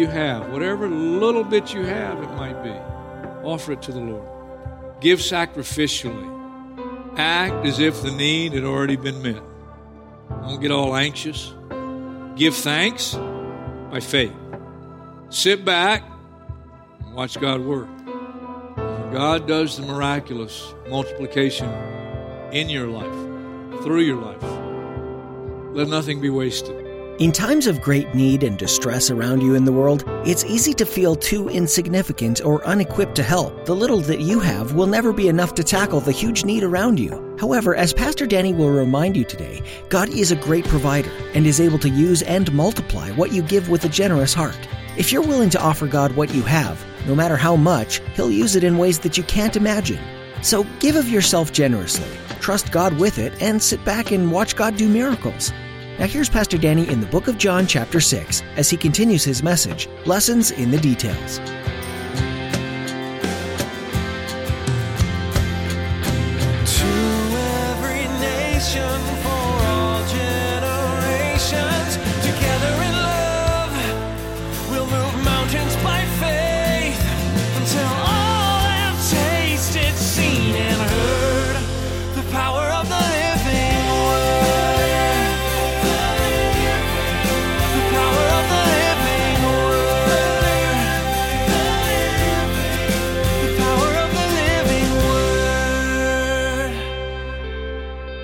You have, whatever little bit you have it might be. Offer it to the Lord. Give sacrificially. Act as if the need had already been met. Don't get all anxious. Give thanks by faith. Sit back and watch God work. When God does the miraculous multiplication in your life, through your life. Let nothing be wasted. In times of great need and distress around you in the world, it's easy to feel too insignificant or unequipped to help. The little that you have will never be enough to tackle the huge need around you. However, as Pastor Danny will remind you today, God is a great provider and is able to use and multiply what you give with a generous heart. If you're willing to offer God what you have, no matter how much, He'll use it in ways that you can't imagine. So give of yourself generously, trust God with it, and sit back and watch God do miracles. Now, here's Pastor Danny in the book of John, chapter 6, as he continues his message Lessons in the Details.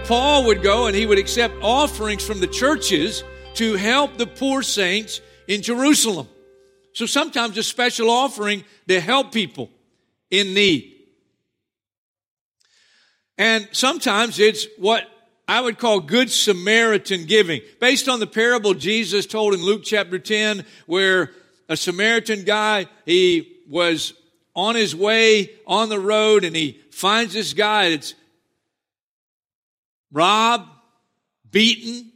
Paul would go and he would accept offerings from the churches to help the poor saints in Jerusalem. So sometimes a special offering to help people in need. And sometimes it's what I would call good Samaritan giving, based on the parable Jesus told in Luke chapter 10, where a Samaritan guy, he was on his way on the road and he finds this guy that's robbed, beaten,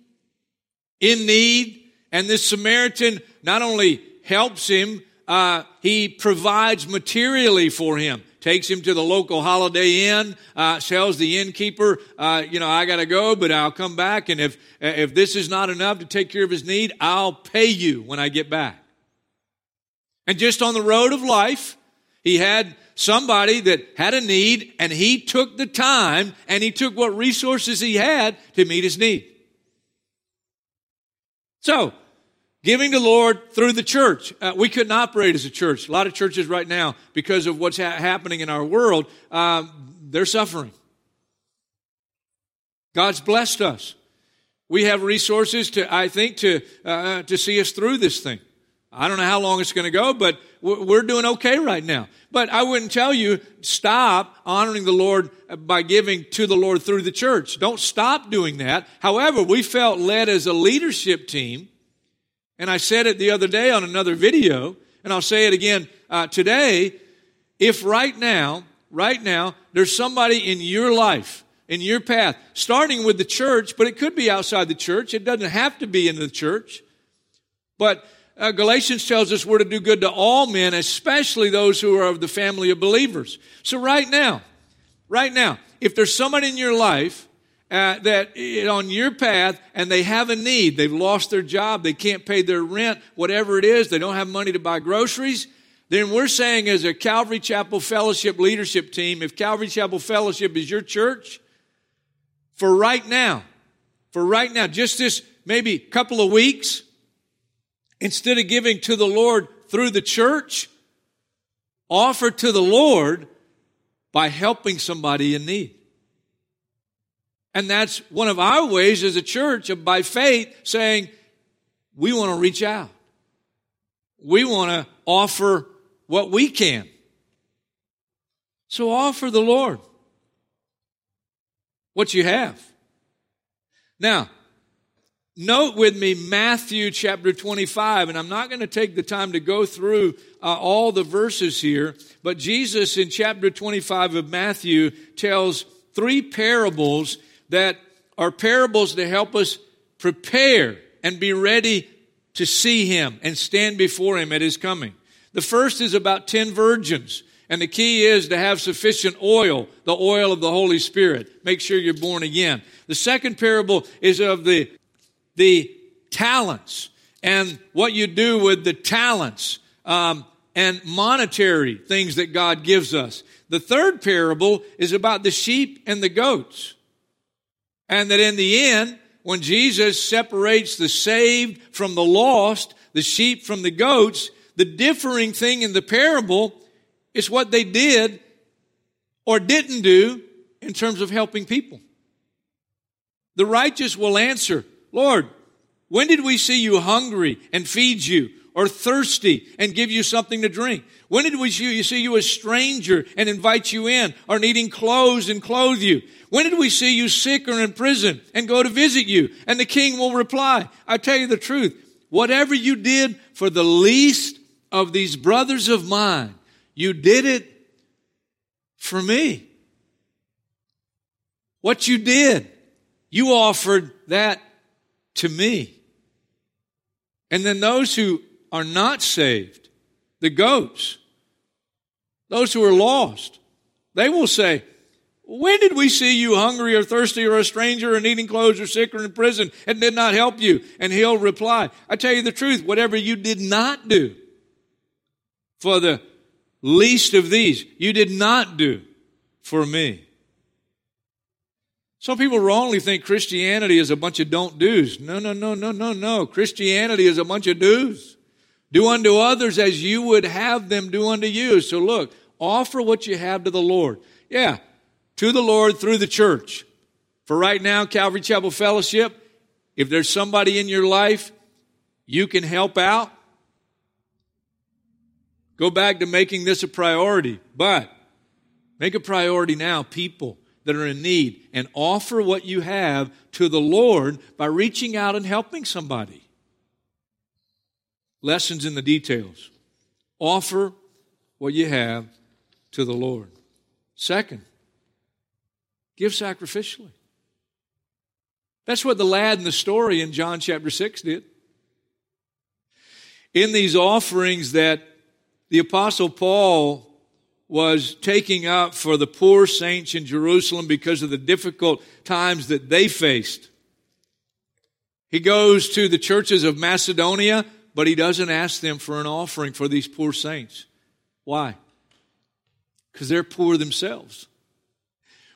in need, and this Samaritan not only helps him, uh, he provides materially for him. Takes him to the local Holiday Inn, uh, tells the innkeeper, uh, you know, I gotta go, but I'll come back, and if if this is not enough to take care of his need, I'll pay you when I get back. And just on the road of life, he had somebody that had a need and he took the time and he took what resources he had to meet his need. So, giving to Lord through the church. Uh, we couldn't operate as a church. A lot of churches right now, because of what's ha- happening in our world, um, they're suffering. God's blessed us. We have resources to, I think, to uh, to see us through this thing. I don't know how long it's going to go, but we're doing okay right now. But I wouldn't tell you stop honoring the Lord by giving to the Lord through the church. Don't stop doing that. However, we felt led as a leadership team, and I said it the other day on another video, and I'll say it again uh, today. If right now, right now, there's somebody in your life, in your path, starting with the church, but it could be outside the church. It doesn't have to be in the church. But uh, Galatians tells us we're to do good to all men, especially those who are of the family of believers. So right now, right now, if there's someone in your life uh, that on your path and they have a need, they've lost their job, they can't pay their rent, whatever it is, they don't have money to buy groceries, then we're saying as a Calvary Chapel Fellowship leadership team, if Calvary Chapel Fellowship is your church, for right now, for right now, just this maybe couple of weeks, instead of giving to the Lord through the church, offer to the Lord by helping somebody in need. And that's one of our ways as a church of by faith saying, we want to reach out. We want to offer what we can. So offer the Lord what you have. Now, note with me Matthew chapter 25, and I'm not going to take the time to go through uh, all the verses here, but Jesus in chapter 25 of Matthew tells three parables that are parables to help us prepare and be ready to see him and stand before him at his coming. The first is about 10 virgins. And the key is to have sufficient oil, the oil of the Holy Spirit. Make sure you're born again. The second parable is of the, the talents and what you do with the talents um, and monetary things that God gives us. The third parable is about the sheep and the goats. And that in the end, when Jesus separates the saved from the lost, the sheep from the goats, the differing thing in the parable is what they did or didn't do in terms of helping people. The righteous will answer, Lord, when did we see you hungry and feed you, or thirsty and give you something to drink? When did we see you, see you a stranger and invite you in, or needing clothes and clothe you? When did we see you sick or in prison and go to visit you? And the king will reply, I tell you the truth, whatever you did for the least of these brothers of mine, you did it for me. What you did, you offered that to me. And then those who are not saved, the goats, those who are lost, they will say, when did we see you hungry or thirsty or a stranger or needing clothes or sick or in prison and did not help you? And he'll reply, I tell you the truth, whatever you did not do for the least of these, you did not do for me. Some people wrongly think Christianity is a bunch of don't do's. No, no, no, no, no, no. Christianity is a bunch of do's. Do unto others as you would have them do unto you. So look, offer what you have to the Lord. Yeah, to the Lord through the church. For right now, Calvary Chapel Fellowship, if there's somebody in your life you can help out, go back to making this a priority. But make a priority now, people that are in need, and offer what you have to the Lord by reaching out and helping somebody. Lessons in the details. Offer what you have to the Lord. Second, Give sacrificially. That's what the lad in the story in John chapter 6 did. In these offerings that the Apostle Paul was taking up for the poor saints in Jerusalem because of the difficult times that they faced. He goes to the churches of Macedonia, but he doesn't ask them for an offering for these poor saints. Why? Because they're poor themselves.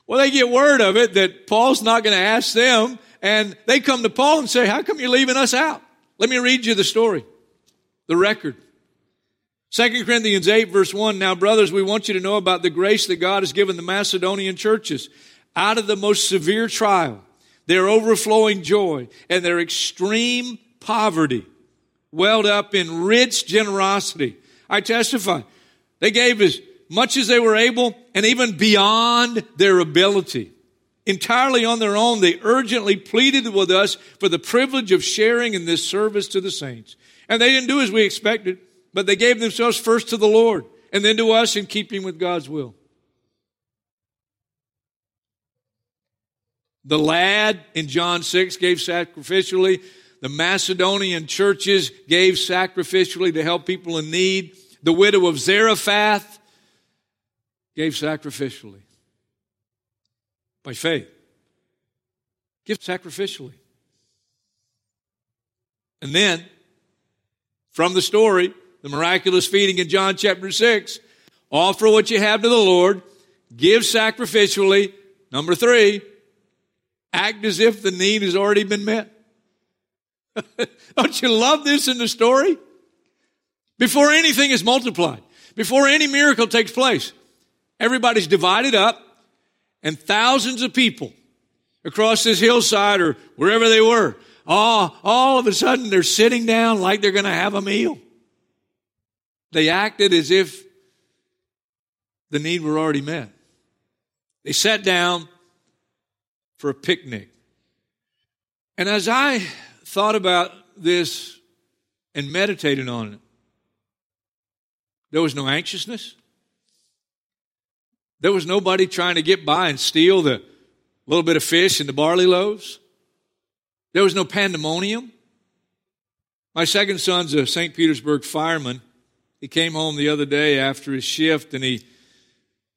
Well, they get word of it that Paul's not going to ask them, and they come to Paul and say, How come you're leaving us out? Let me read you the story, the record. 2 Corinthians 8, verse 1. Now, brothers, we want you to know about the grace that God has given the Macedonian churches. Out of the most severe trial, their overflowing joy and their extreme poverty welled up in rich generosity. I testify. They gave as much as they were able and even beyond their ability. Entirely on their own, they urgently pleaded with us for the privilege of sharing in this service to the saints. And they didn't do as we expected, but they gave themselves first to the Lord and then to us in keeping with God's will. The lad in John 6 gave sacrificially. The Macedonian churches gave sacrificially to help people in need. The widow of Zarephath gave sacrificially by faith. Give sacrificially. And then, from the story, the miraculous feeding in John chapter 6, offer what you have to the Lord, give sacrificially. Number three, act as if the need has already been met. Don't you love this in the story? Before anything is multiplied, before any miracle takes place, Everybody's divided up, and thousands of people across this hillside or wherever they were, all, all of a sudden they're sitting down like they're going to have a meal. They acted as if the need were already met. They sat down for a picnic. And as I thought about this and meditated on it, there was no anxiousness. There was nobody trying to get by and steal the little bit of fish and the barley loaves. There was no pandemonium. My second son's a St. Petersburg fireman. He came home the other day after his shift and he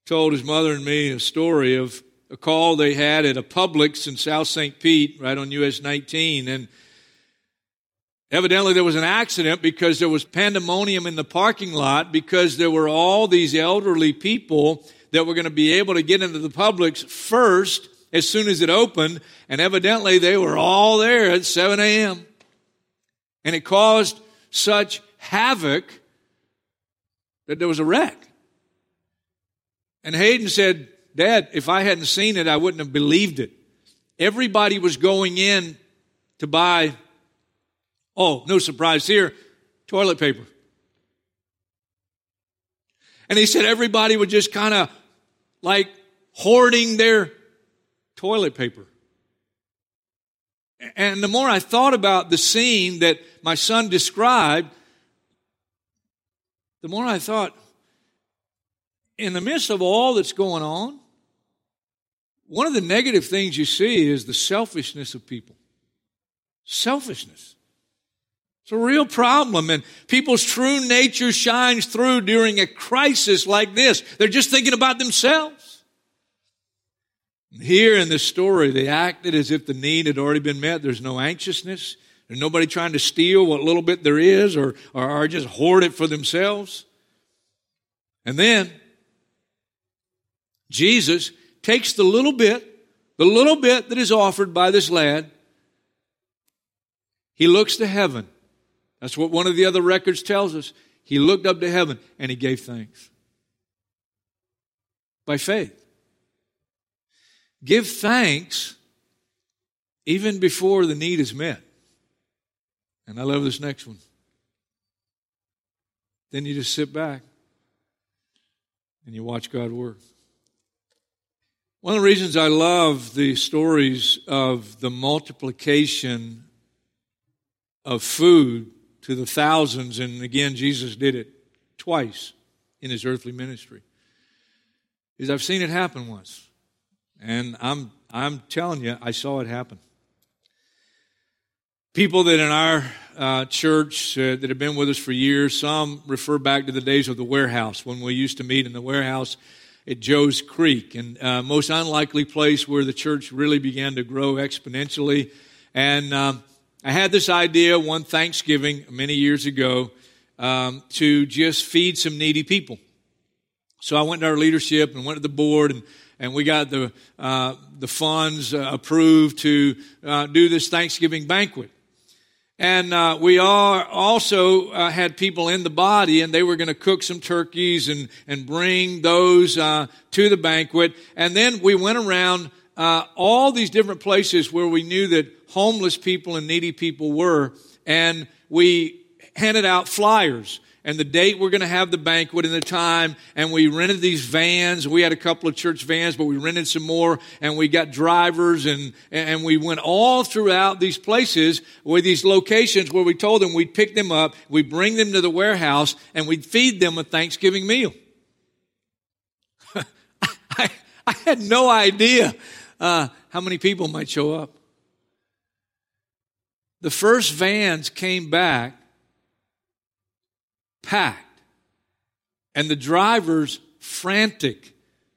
told his mother and me a story of a call they had at a Publix in South St. Pete, right on US 19. And evidently there was an accident because there was pandemonium in the parking lot because there were all these elderly people that were going to be able to get into the Publix first as soon as it opened. And evidently they were all there at 7 a.m. And it caused such havoc that there was a wreck. And Hayden said, Dad, if I hadn't seen it, I wouldn't have believed it. Everybody was going in to buy, oh, no surprise here, toilet paper. And he said everybody was just kind of like hoarding their toilet paper. And the more I thought about the scene that my son described, the more I thought, in the midst of all that's going on, one of the negative things you see is the selfishness of people. Selfishness. It's a real problem, and people's true nature shines through during a crisis like this. They're just thinking about themselves. Here in this story, they acted as if the need had already been met. There's no anxiousness. There's nobody trying to steal what little bit there is or, or, or just hoard it for themselves. And then Jesus takes the little bit, the little bit that is offered by this lad. He looks to heaven. That's what one of the other records tells us. He looked up to heaven and he gave thanks. By faith. Give thanks even before the need is met. And I love this next one. Then you just sit back and you watch God work. One of the reasons I love the stories of the multiplication of food to the thousands, and again, Jesus did it twice in his earthly ministry, is I've seen it happen once. And I'm, I'm telling you, I saw it happen. People that in our uh, church uh, that have been with us for years, some refer back to the days of the warehouse when we used to meet in the warehouse at Joe's Creek, and uh, most unlikely place where the church really began to grow exponentially. And um, I had this idea one Thanksgiving many years ago um, to just feed some needy people. So I went to our leadership and went to the board and and we got the uh, the funds uh, approved to uh, do this Thanksgiving banquet. And uh, we all also uh, had people in the body, and they were going to cook some turkeys and and bring those uh, to the banquet. And then we went around all these different places where we knew that homeless people and needy people were, and we handed out flyers and the date we're going to have the banquet and the time. And we rented these vans. We had a couple of church vans, but we rented some more and we got drivers and, and we went all throughout these places with these locations where we told them we'd pick them up, we'd bring them to the warehouse and we'd feed them a Thanksgiving meal. I, I had no idea uh, how many people might show up. The first vans came back packed. And the drivers frantic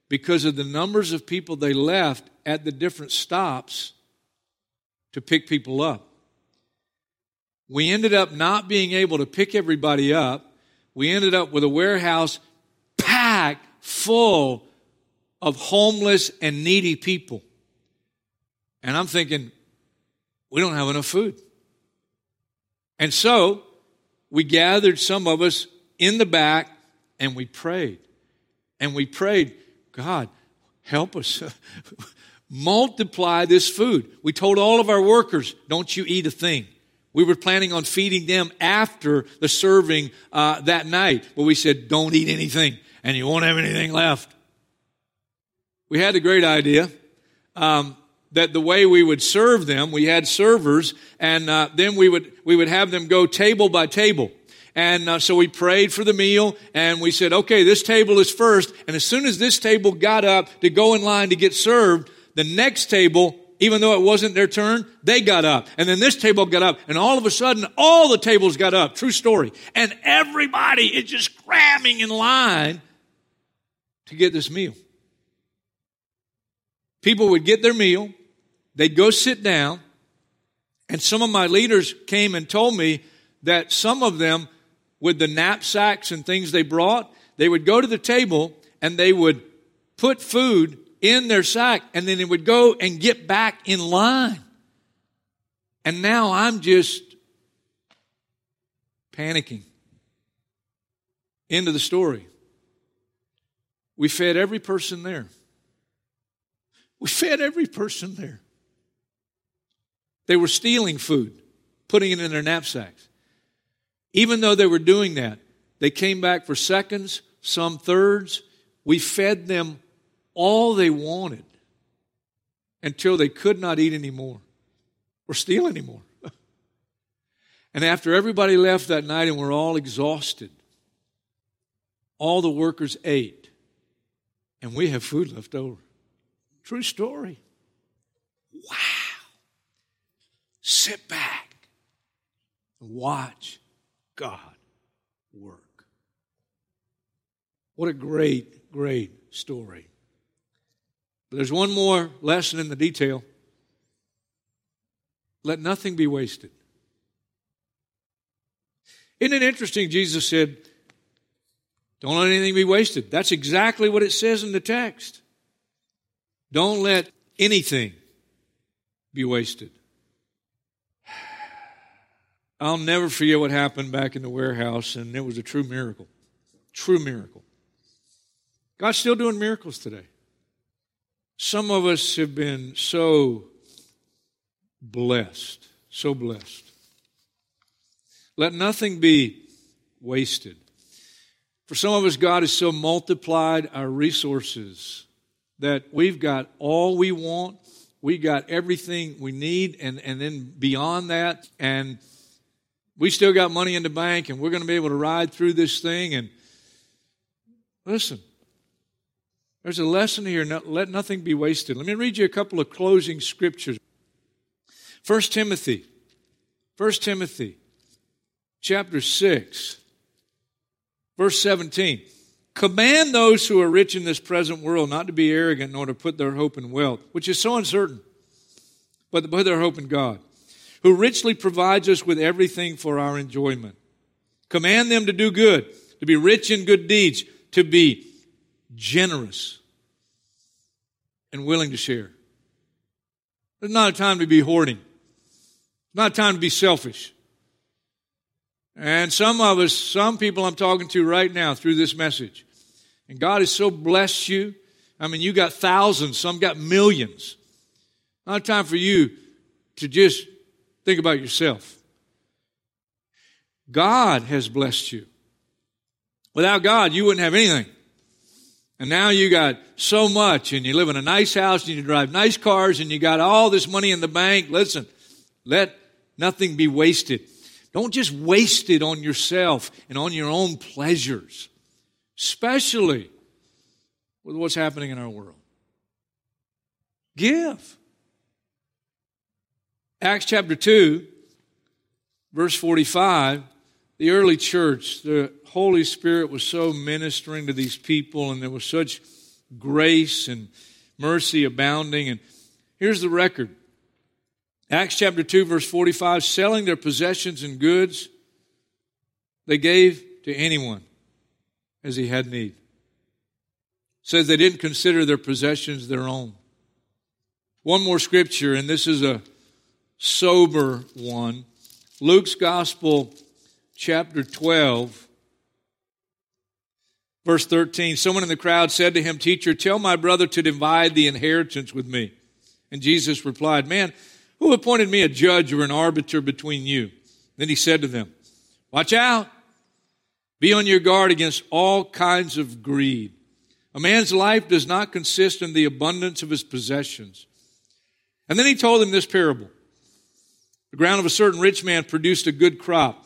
because of the numbers of people they left at the different stops to pick people up. We ended up not being able to pick everybody up. We ended up with a warehouse packed full of homeless and needy people. And I'm thinking, we don't have enough food. And so we gathered some of us in the back and we prayed. And we prayed, God, help us. Multiply this food. We told all of our workers, don't you eat a thing. We were planning on feeding them after the serving uh, that night, but we said, don't eat anything, and you won't have anything left. We had a great idea. Um, that the way we would serve them, we had servers, and uh, then we would we would have them go table by table. And uh, so we prayed for the meal, and we said, "Okay, this table is first. And as soon as this table got up to go in line to get served, the next table, even though it wasn't their turn, they got up. And then this table got up, and all of a sudden, all the tables got up. True story. And everybody is just cramming in line to get this meal. People would get their meal, they'd go sit down, and some of my leaders came and told me that some of them, with the knapsacks and things they brought, they would go to the table and they would put food in their sack and then they would go and get back in line. And now I'm just panicking. End of the story. We fed every person there. We fed every person there. They were stealing food, putting it in their knapsacks. Even though they were doing that, they came back for seconds, some thirds. We fed them all they wanted until they could not eat anymore or steal anymore. and after everybody left that night and we're all exhausted, all the workers ate and we have food left over. True story. Wow. Sit back and watch God work. What a great, great story. But there's one more lesson in the detail. Let nothing be wasted. Isn't it interesting? Jesus said, Don't let anything be wasted. That's exactly what it says in the text. Don't let anything be wasted. I'll never forget what happened back in the warehouse, and it was a true miracle. True miracle. God's still doing miracles today. Some of us have been so blessed, so blessed. Let nothing be wasted. For some of us, God has so multiplied our resources that we've got all we want, we got everything we need, and, and then beyond that, and we still got money in the bank and we're going to be able to ride through this thing. And listen, there's a lesson here. let nothing be wasted. Let me read you a couple of closing scriptures. 1 Timothy. 1 Timothy chapter 6, verse 17. Command those who are rich in this present world not to be arrogant nor to put their hope in wealth, which is so uncertain, but to put their hope in God who richly provides us with everything for our enjoyment. Command them to do good, to be rich in good deeds, to be generous and willing to share. It's not a time to be hoarding. It's not a time to be selfish. And some of us, some people I'm talking to right now through this message, and God has so blessed you. I mean, you got thousands, some got millions. Not a time for you to just Think about yourself. God has blessed you. Without God, you wouldn't have anything. And now you got so much, and you live in a nice house, and you drive nice cars, and you got all this money in the bank. Listen, let nothing be wasted. Don't just waste it on yourself and on your own pleasures, especially with what's happening in our world. Give. Acts chapter 2, verse 45, the early church, the Holy Spirit was so ministering to these people, and there was such grace and mercy abounding. And here's the record Acts chapter 2, verse 45 selling their possessions and goods, they gave to anyone as he had need. It says they didn't consider their possessions their own. One more scripture, and this is a sober one. Luke's Gospel, chapter 12, verse 13. Someone in the crowd said to him, Teacher, tell my brother to divide the inheritance with me. And Jesus replied, Man, who appointed me a judge or an arbiter between you? Then he said to them, Watch out. Be on your guard against all kinds of greed. A man's life does not consist in the abundance of his possessions. And then he told him this parable. The ground of a certain rich man produced a good crop.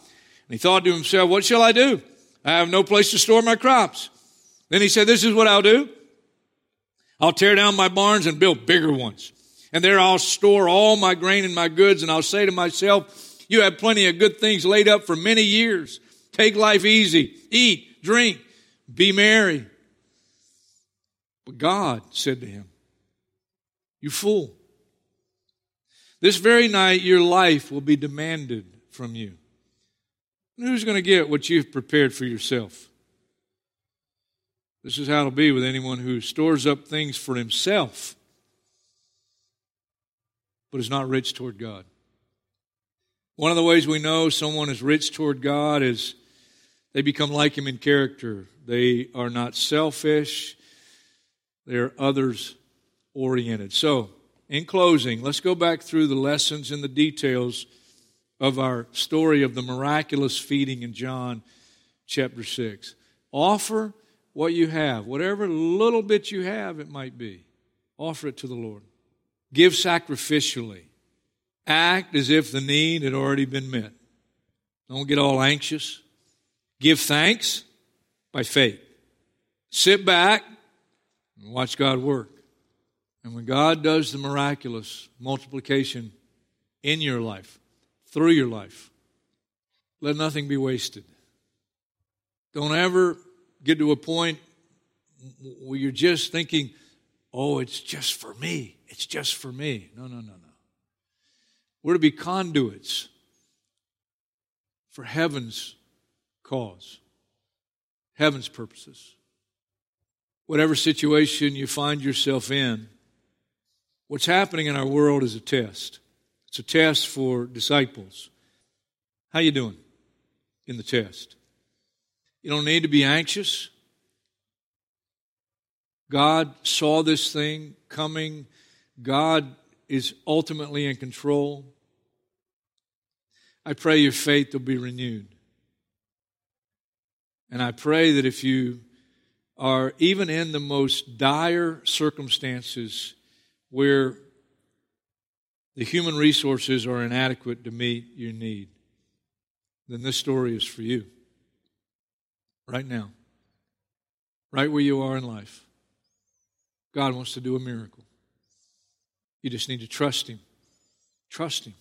And he thought to himself, What shall I do? I have no place to store my crops. Then he said, This is what I'll do. I'll tear down my barns and build bigger ones. And there I'll store all my grain and my goods. And I'll say to myself, You have plenty of good things laid up for many years. Take life easy. Eat, drink, be merry. But God said to him, You fool. This very night your life will be demanded from you. And who's going to get what you've prepared for yourself? This is how it'll be with anyone who stores up things for himself, but is not rich toward God. One of the ways we know someone is rich toward God is they become like him in character. They are not selfish, they are others oriented. So, in closing, let's go back through the lessons and the details of our story of the miraculous feeding in John chapter 6. Offer what you have, whatever little bit you have it might be, offer it to the Lord. Give sacrificially. Act as if the need had already been met. Don't get all anxious. Give thanks by faith. Sit back and watch God work. And when God does the miraculous multiplication in your life, through your life, let nothing be wasted. Don't ever get to a point where you're just thinking, oh, it's just for me. It's just for me. No, no, no, no. We're to be conduits for heaven's cause, heaven's purposes. Whatever situation you find yourself in, what's happening in our world is a test. It's a test for disciples. How you doing in the test? You don't need to be anxious. God saw this thing coming. God is ultimately in control. I pray your faith will be renewed. And I pray that if you are even in the most dire circumstances where the human resources are inadequate to meet your need, then this story is for you right now, right where you are in life. God wants to do a miracle. You just need to trust Him. Trust Him.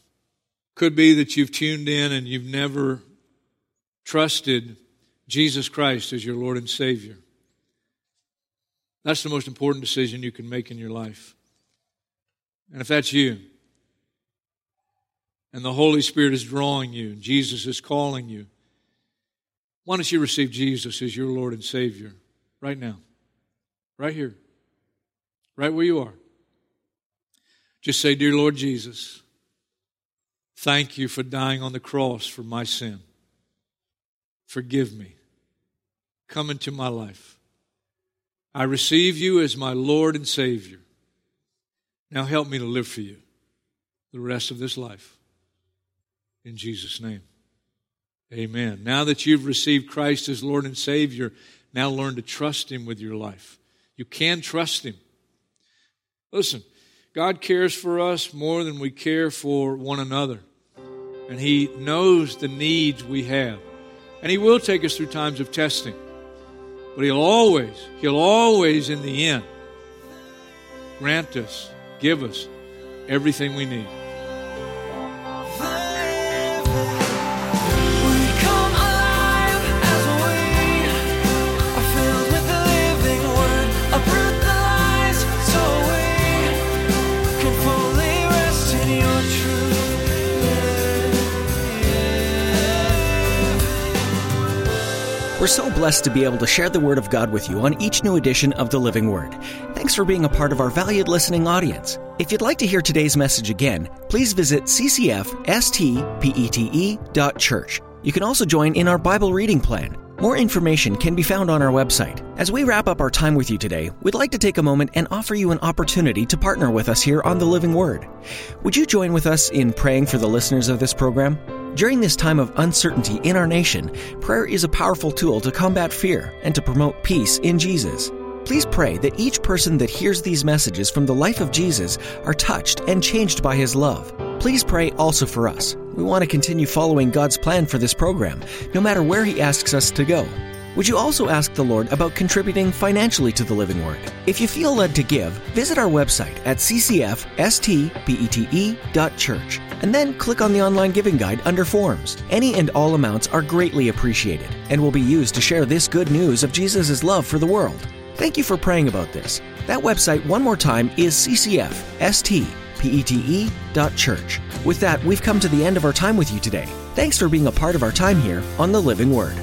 Could be that you've tuned in and you've never trusted Jesus Christ as your Lord and Savior. That's the most important decision you can make in your life. And if that's you, and the Holy Spirit is drawing you, and Jesus is calling you, why don't you receive Jesus as your Lord and Savior right now? Right here. Right where you are. Just say, Dear Lord Jesus, thank you for dying on the cross for my sin. Forgive me. Come into my life. I receive you as my Lord and Savior. Now help me to live for you the rest of this life. In Jesus' name. Amen. Now that you've received Christ as Lord and Savior, now learn to trust Him with your life. You can trust Him. Listen, God cares for us more than we care for one another. And He knows the needs we have. And He will take us through times of testing. But He'll always, He'll always, in the end, grant us, give us everything we need. We're so blessed to be able to share the Word of God with you on each new edition of the Living Word. Thanks for being a part of our valued listening audience. If you'd like to hear today's message again, please visit ccfstpete.church. You can also join in our Bible reading plan. More information can be found on our website. As we wrap up our time with you today, we'd like to take a moment and offer you an opportunity to partner with us here on the Living Word. Would you join with us in praying for the listeners of this program? During this time of uncertainty in our nation, prayer is a powerful tool to combat fear and to promote peace in Jesus. Please pray that each person that hears these messages from the life of Jesus are touched and changed by his love. Please pray also for us. We want to continue following God's plan for this program, no matter where he asks us to go. Would you also ask the Lord about contributing financially to the Living Word? If you feel led to give, visit our website at ccfstpete.church and then click on the online giving guide under Forms. Any and all amounts are greatly appreciated and will be used to share this good news of Jesus' love for the world. Thank you for praying about this. That website, one more time, is ccfstpete.church. With that, we've come to the end of our time with you today. Thanks for being a part of our time here on the Living Word.